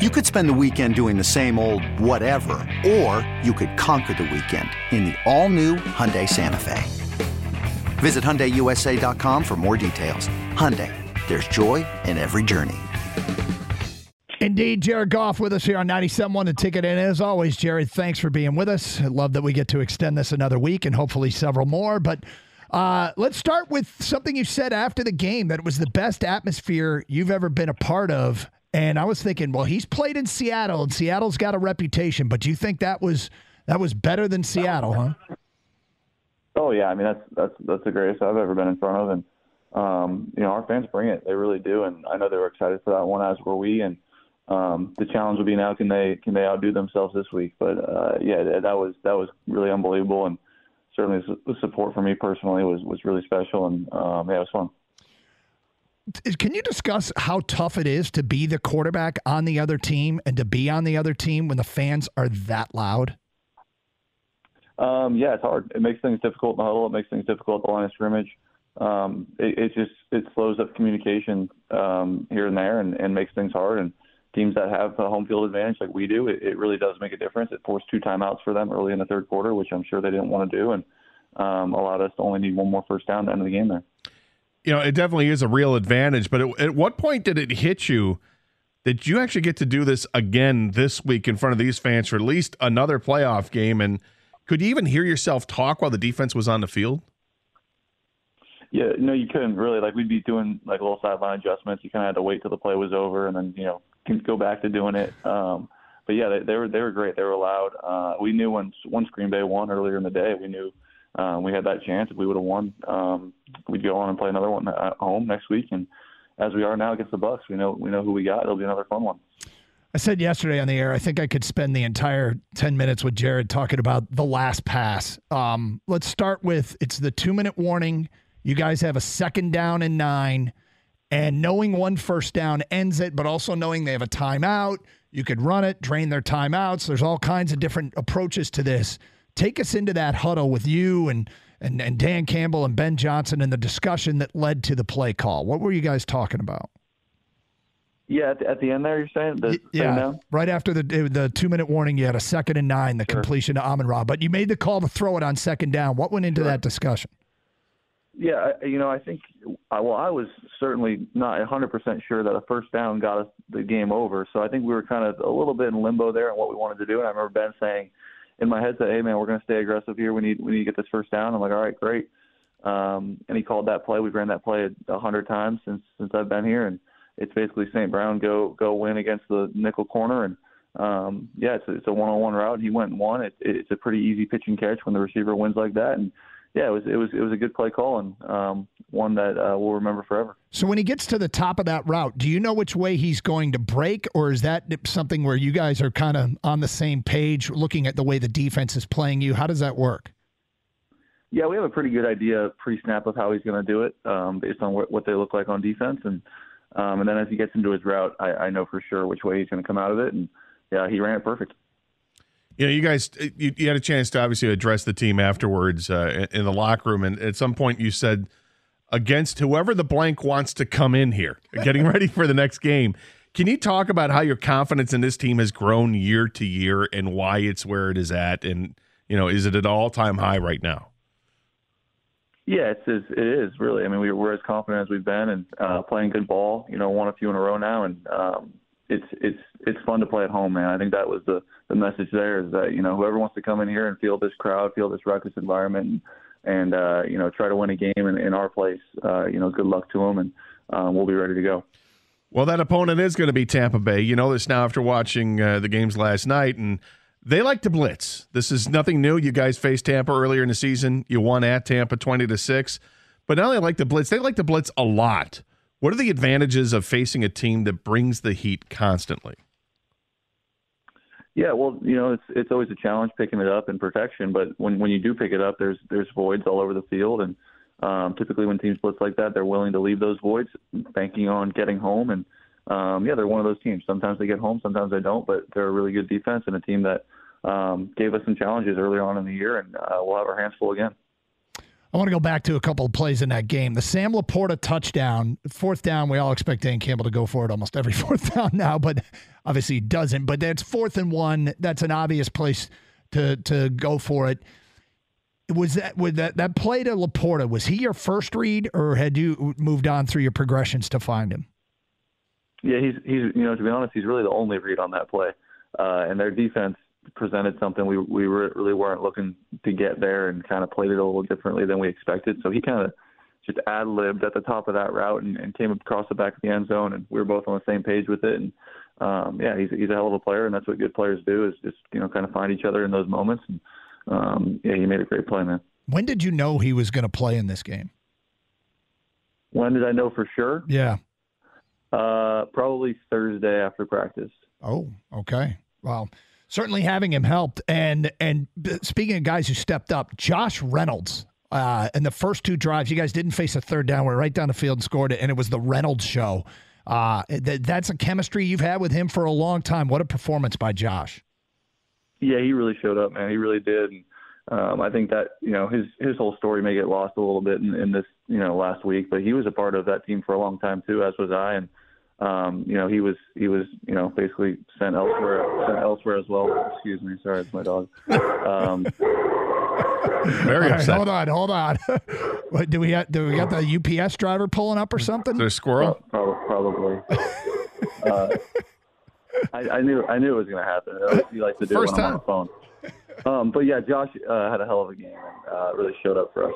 You could spend the weekend doing the same old whatever, or you could conquer the weekend in the all-new Hyundai Santa Fe. Visit HyundaiUSA.com for more details. Hyundai, there's joy in every journey. Indeed, Jared Goff with us here on 97.1 The Ticket. And as always, Jared, thanks for being with us. I love that we get to extend this another week and hopefully several more. But uh, let's start with something you said after the game that it was the best atmosphere you've ever been a part of. And I was thinking, well, he's played in Seattle, and Seattle's got a reputation. But do you think that was that was better than Seattle, huh? Oh yeah, I mean that's that's that's the greatest I've ever been in front of, and um, you know our fans bring it, they really do, and I know they were excited for that one, as were we, and um, the challenge will be now can they can they outdo themselves this week? But uh, yeah, that was that was really unbelievable, and certainly the support for me personally was was really special, and um, yeah, it was fun. Can you discuss how tough it is to be the quarterback on the other team and to be on the other team when the fans are that loud? Um, yeah, it's hard. It makes things difficult in the huddle. It makes things difficult at the line of scrimmage. Um, it, it just it slows up communication um, here and there and, and makes things hard. And teams that have a home field advantage like we do, it, it really does make a difference. It forced two timeouts for them early in the third quarter, which I'm sure they didn't want to do, and um, allowed us to only need one more first down the end of the game there. You know, it definitely is a real advantage. But at, at what point did it hit you that you actually get to do this again this week in front of these fans for at least another playoff game? And could you even hear yourself talk while the defense was on the field? Yeah, no, you couldn't really. Like we'd be doing like little sideline adjustments. You kind of had to wait till the play was over, and then you know go back to doing it. Um, but yeah, they, they were they were great. They were loud. Uh, we knew once once Green Bay won earlier in the day, we knew um, we had that chance. If we would have won, um, we'd go on and play another one at home next week. And as we are now against the Bucs, we know we know who we got. It'll be another fun one. I said yesterday on the air, I think I could spend the entire 10 minutes with Jared talking about the last pass. Um, let's start with it's the two minute warning. You guys have a second down and nine, and knowing one first down ends it, but also knowing they have a timeout. You could run it, drain their timeouts. There's all kinds of different approaches to this. Take us into that huddle with you and, and, and Dan Campbell and Ben Johnson and the discussion that led to the play call. What were you guys talking about? Yeah, at the, at the end there, you're saying? The yeah, right after the the two minute warning, you had a second and nine, the sure. completion to Amon Ra, but you made the call to throw it on second down. What went into sure. that discussion? Yeah, you know, I think well, I was certainly not 100% sure that a first down got us the game over. So I think we were kind of a little bit in limbo there on what we wanted to do. And I remember Ben saying, in my head, said, "Hey man, we're going to stay aggressive here. We need we need to get this first down." I'm like, "All right, great." Um, and he called that play. We've ran that play a hundred times since since I've been here, and it's basically St. Brown go go win against the nickel corner, and um, yeah, it's it's a one-on-one route. He went and won. It, it's a pretty easy pitch and catch when the receiver wins like that, and yeah, it was it was it was a good play call and um, one that uh, we'll remember forever. So when he gets to the top of that route, do you know which way he's going to break, or is that something where you guys are kind of on the same page, looking at the way the defense is playing you? How does that work? Yeah, we have a pretty good idea pre-snap of how he's going to do it, um, based on what, what they look like on defense, and um, and then as he gets into his route, I, I know for sure which way he's going to come out of it, and yeah, he ran it perfect you know, you guys, you, you, had a chance to obviously address the team afterwards uh, in the locker room, and at some point you said against whoever the blank wants to come in here, getting ready for the next game. Can you talk about how your confidence in this team has grown year to year and why it's where it is at, and you know, is it at all time high right now? Yeah, it's, it's it is really. I mean, we, we're as confident as we've been and uh, playing good ball. You know, won a few in a row now, and um, it's it's it's fun to play at home, man. I think that was the the message there is that you know whoever wants to come in here and feel this crowd, feel this ruckus environment, and, and uh, you know try to win a game in, in our place. Uh, you know, good luck to them, and um, we'll be ready to go. Well, that opponent is going to be Tampa Bay. You know this now after watching uh, the games last night, and they like to blitz. This is nothing new. You guys faced Tampa earlier in the season. You won at Tampa twenty to six, but now they like to blitz. They like to blitz a lot. What are the advantages of facing a team that brings the heat constantly? Yeah, well, you know, it's it's always a challenge picking it up in protection, but when when you do pick it up, there's there's voids all over the field, and um, typically when teams blitz like that, they're willing to leave those voids, banking on getting home. And um, yeah, they're one of those teams. Sometimes they get home, sometimes they don't, but they're a really good defense and a team that um, gave us some challenges earlier on in the year, and uh, we'll have our hands full again. I want to go back to a couple of plays in that game. The Sam LaPorta touchdown, fourth down, we all expect Dan Campbell to go for it almost every fourth down now, but obviously he doesn't. But that's fourth and one. That's an obvious place to to go for it. Was that with that that play to LaPorta? Was he your first read, or had you moved on through your progressions to find him? Yeah, he's he's you know to be honest, he's really the only read on that play, uh, and their defense presented something we we really weren't looking to get there and kind of played it a little differently than we expected. So he kind of just ad libbed at the top of that route and, and came across the back of the end zone, and we were both on the same page with it. And um, yeah, he's he's a hell of a player, and that's what good players do is just you know kind of find each other in those moments. And um, yeah, he made a great play, man. When did you know he was going to play in this game? When did I know for sure? Yeah. Uh, probably Thursday after practice. Oh, okay. Well, certainly having him helped. And and speaking of guys who stepped up, Josh Reynolds. Uh, in the first two drives, you guys didn't face a third down. We're right down the field and scored it, and it was the Reynolds show. Uh, th- that's a chemistry you've had with him for a long time. What a performance by Josh! Yeah, he really showed up, man. He really did. And, um, I think that you know his his whole story may get lost a little bit in, in this you know last week, but he was a part of that team for a long time too, as was I. And um, you know, he was he was you know basically sent elsewhere sent elsewhere as well. Excuse me, sorry, it's my dog. Um, Very upset. hold on, hold on. what, do we have, do we got the UPS driver pulling up or something? The squirrel. Pro- probably. uh, I, I knew I knew it was going to happen. He likes to do First it when I'm on the phone. Um, but yeah, Josh uh, had a hell of a game and uh, really showed up for us.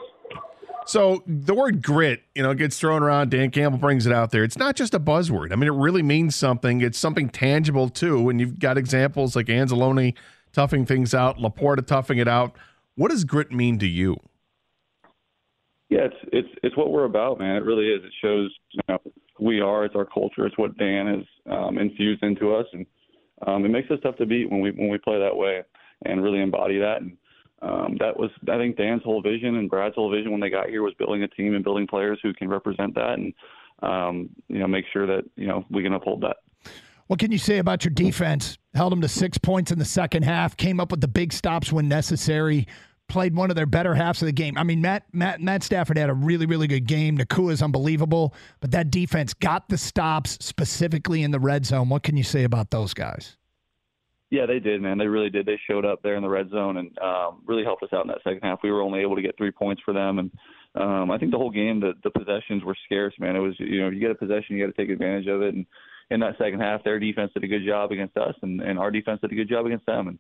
So the word grit, you know, gets thrown around. Dan Campbell brings it out there. It's not just a buzzword. I mean, it really means something. It's something tangible too. And you've got examples like Anzalone toughing things out, LaPorta toughing it out. What does grit mean to you? Yeah, it's it's it's what we're about, man. It really is. It shows you know who we are. It's our culture. It's what Dan has um, infused into us, and um, it makes us tough to beat when we when we play that way and really embody that. And um, that was, I think, Dan's whole vision and Brad's whole vision when they got here was building a team and building players who can represent that and, um, you know, make sure that, you know, we can uphold that. What can you say about your defense? Held them to six points in the second half, came up with the big stops when necessary, played one of their better halves of the game. I mean, Matt Matt Matt Stafford had a really, really good game. Nacua is unbelievable, but that defense got the stops specifically in the red zone. What can you say about those guys? Yeah, they did, man. They really did. They showed up there in the red zone and um, really helped us out in that second half. We were only able to get three points for them, and um, I think the whole game, the, the possessions were scarce, man. It was, you know, if you get a possession, you got to take advantage of it. And in that second half, their defense did a good job against us, and, and our defense did a good job against them. And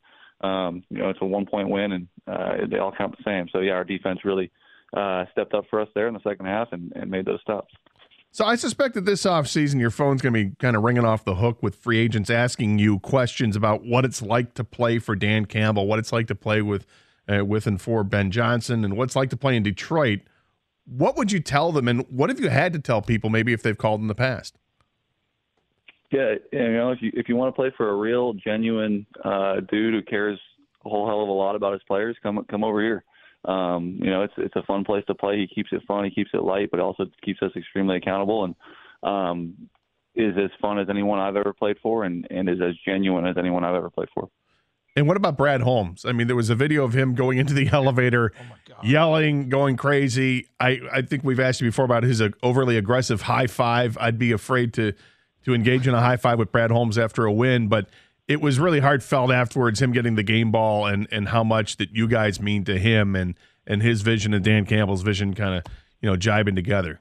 um, you know, it's a one point win, and uh, they all count the same. So yeah, our defense really uh, stepped up for us there in the second half and, and made those stops. So I suspect that this offseason your phone's going to be kind of ringing off the hook with free agents asking you questions about what it's like to play for Dan Campbell, what it's like to play with uh, with and for Ben Johnson, and what's like to play in Detroit. What would you tell them, and what have you had to tell people, maybe if they've called in the past? Yeah, you know, if you if you want to play for a real, genuine uh, dude who cares a whole hell of a lot about his players, come come over here um, you know, it's it's a fun place to play. He keeps it fun. He keeps it light, but also keeps us extremely accountable and um, is as fun as anyone I've ever played for, and and is as genuine as anyone I've ever played for. And what about Brad Holmes? I mean, there was a video of him going into the elevator, oh yelling, going crazy. I, I think we've asked you before about his uh, overly aggressive high five. I'd be afraid to to engage in a high five with Brad Holmes after a win, but it was really heartfelt afterwards, him getting the game ball and and how much that you guys mean to him and and his vision and Dan Campbell's vision kind of you know jibing together.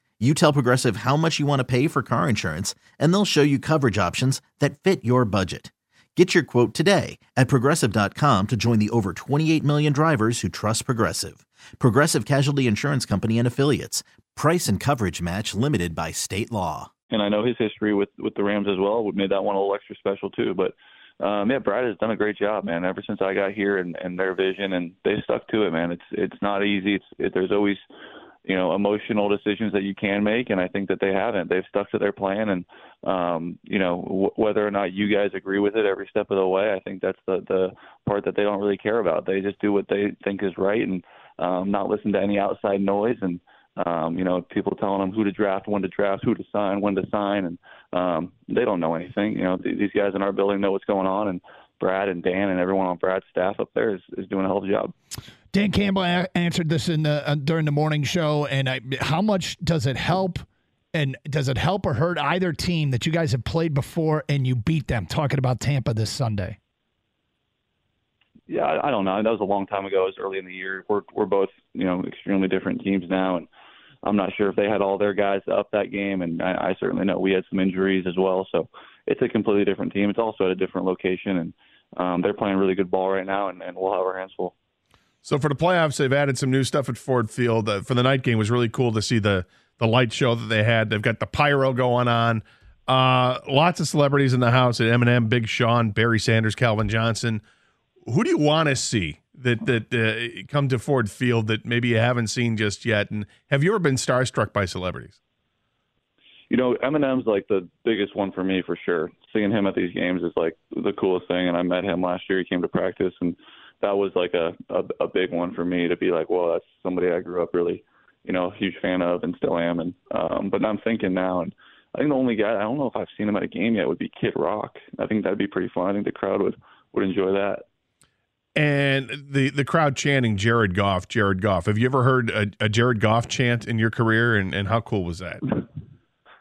You tell Progressive how much you want to pay for car insurance, and they'll show you coverage options that fit your budget. Get your quote today at progressive.com to join the over 28 million drivers who trust Progressive. Progressive Casualty Insurance Company and Affiliates. Price and coverage match limited by state law. And I know his history with with the Rams as well would made that one a little extra special too. But um, yeah, Brad has done a great job, man. Ever since I got here and, and their vision, and they stuck to it, man. It's it's not easy. It's it, there's always you know emotional decisions that you can make and i think that they haven't. They've stuck to their plan and um you know w- whether or not you guys agree with it every step of the way i think that's the the part that they don't really care about. They just do what they think is right and um not listen to any outside noise and um you know people telling them who to draft when to draft who to sign when to sign and um they don't know anything. You know th- these guys in our building know what's going on and Brad and Dan and everyone on Brad's staff up there is, is doing a hell of a job. Dan Campbell a- answered this in the uh, during the morning show, and I, how much does it help? And does it help or hurt either team that you guys have played before and you beat them? Talking about Tampa this Sunday. Yeah, I, I don't know. That was a long time ago. It was early in the year. We're we're both you know extremely different teams now, and I'm not sure if they had all their guys up that game, and I, I certainly know we had some injuries as well. So it's a completely different team. It's also at a different location, and um, they're playing really good ball right now, and, and we'll have our hands full. So for the playoffs, they've added some new stuff at Ford Field. Uh, for the night game, was really cool to see the the light show that they had. They've got the pyro going on. Uh, lots of celebrities in the house at Eminem, Big Sean, Barry Sanders, Calvin Johnson. Who do you want to see that that uh, come to Ford Field that maybe you haven't seen just yet? And have you ever been starstruck by celebrities? You know, Eminem's like the biggest one for me for sure. Seeing him at these games is like the coolest thing. And I met him last year. He came to practice, and that was like a a, a big one for me to be like, well, that's somebody I grew up really, you know, a huge fan of and still am. And um, but I'm thinking now, and I think the only guy I don't know if I've seen him at a game yet would be Kid Rock. I think that'd be pretty fun. I think the crowd would would enjoy that. And the the crowd chanting Jared Goff, Jared Goff. Have you ever heard a, a Jared Goff chant in your career? And, and how cool was that?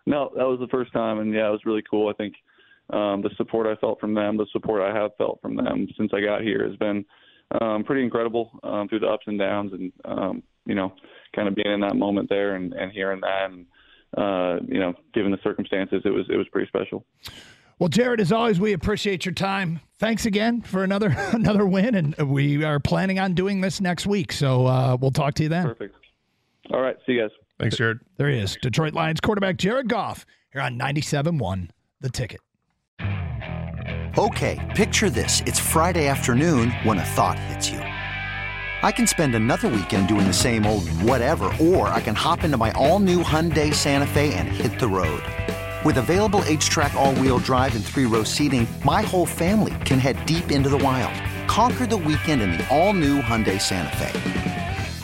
No, that was the first time, and yeah, it was really cool. I think um, the support I felt from them, the support I have felt from them since I got here, has been um, pretty incredible um, through the ups and downs, and um, you know, kind of being in that moment there and, and hearing that, and uh, you know, given the circumstances, it was it was pretty special. Well, Jared, as always, we appreciate your time. Thanks again for another another win, and we are planning on doing this next week. So uh, we'll talk to you then. Perfect. All right, see you guys. Thanks, Jared. There he is, Detroit Lions quarterback Jared Goff here on 97.1 The Ticket. Okay, picture this. It's Friday afternoon when a thought hits you. I can spend another weekend doing the same old whatever, or I can hop into my all new Hyundai Santa Fe and hit the road. With available HTRAC, all wheel drive, and three row seating, my whole family can head deep into the wild. Conquer the weekend in the all new Hyundai Santa Fe.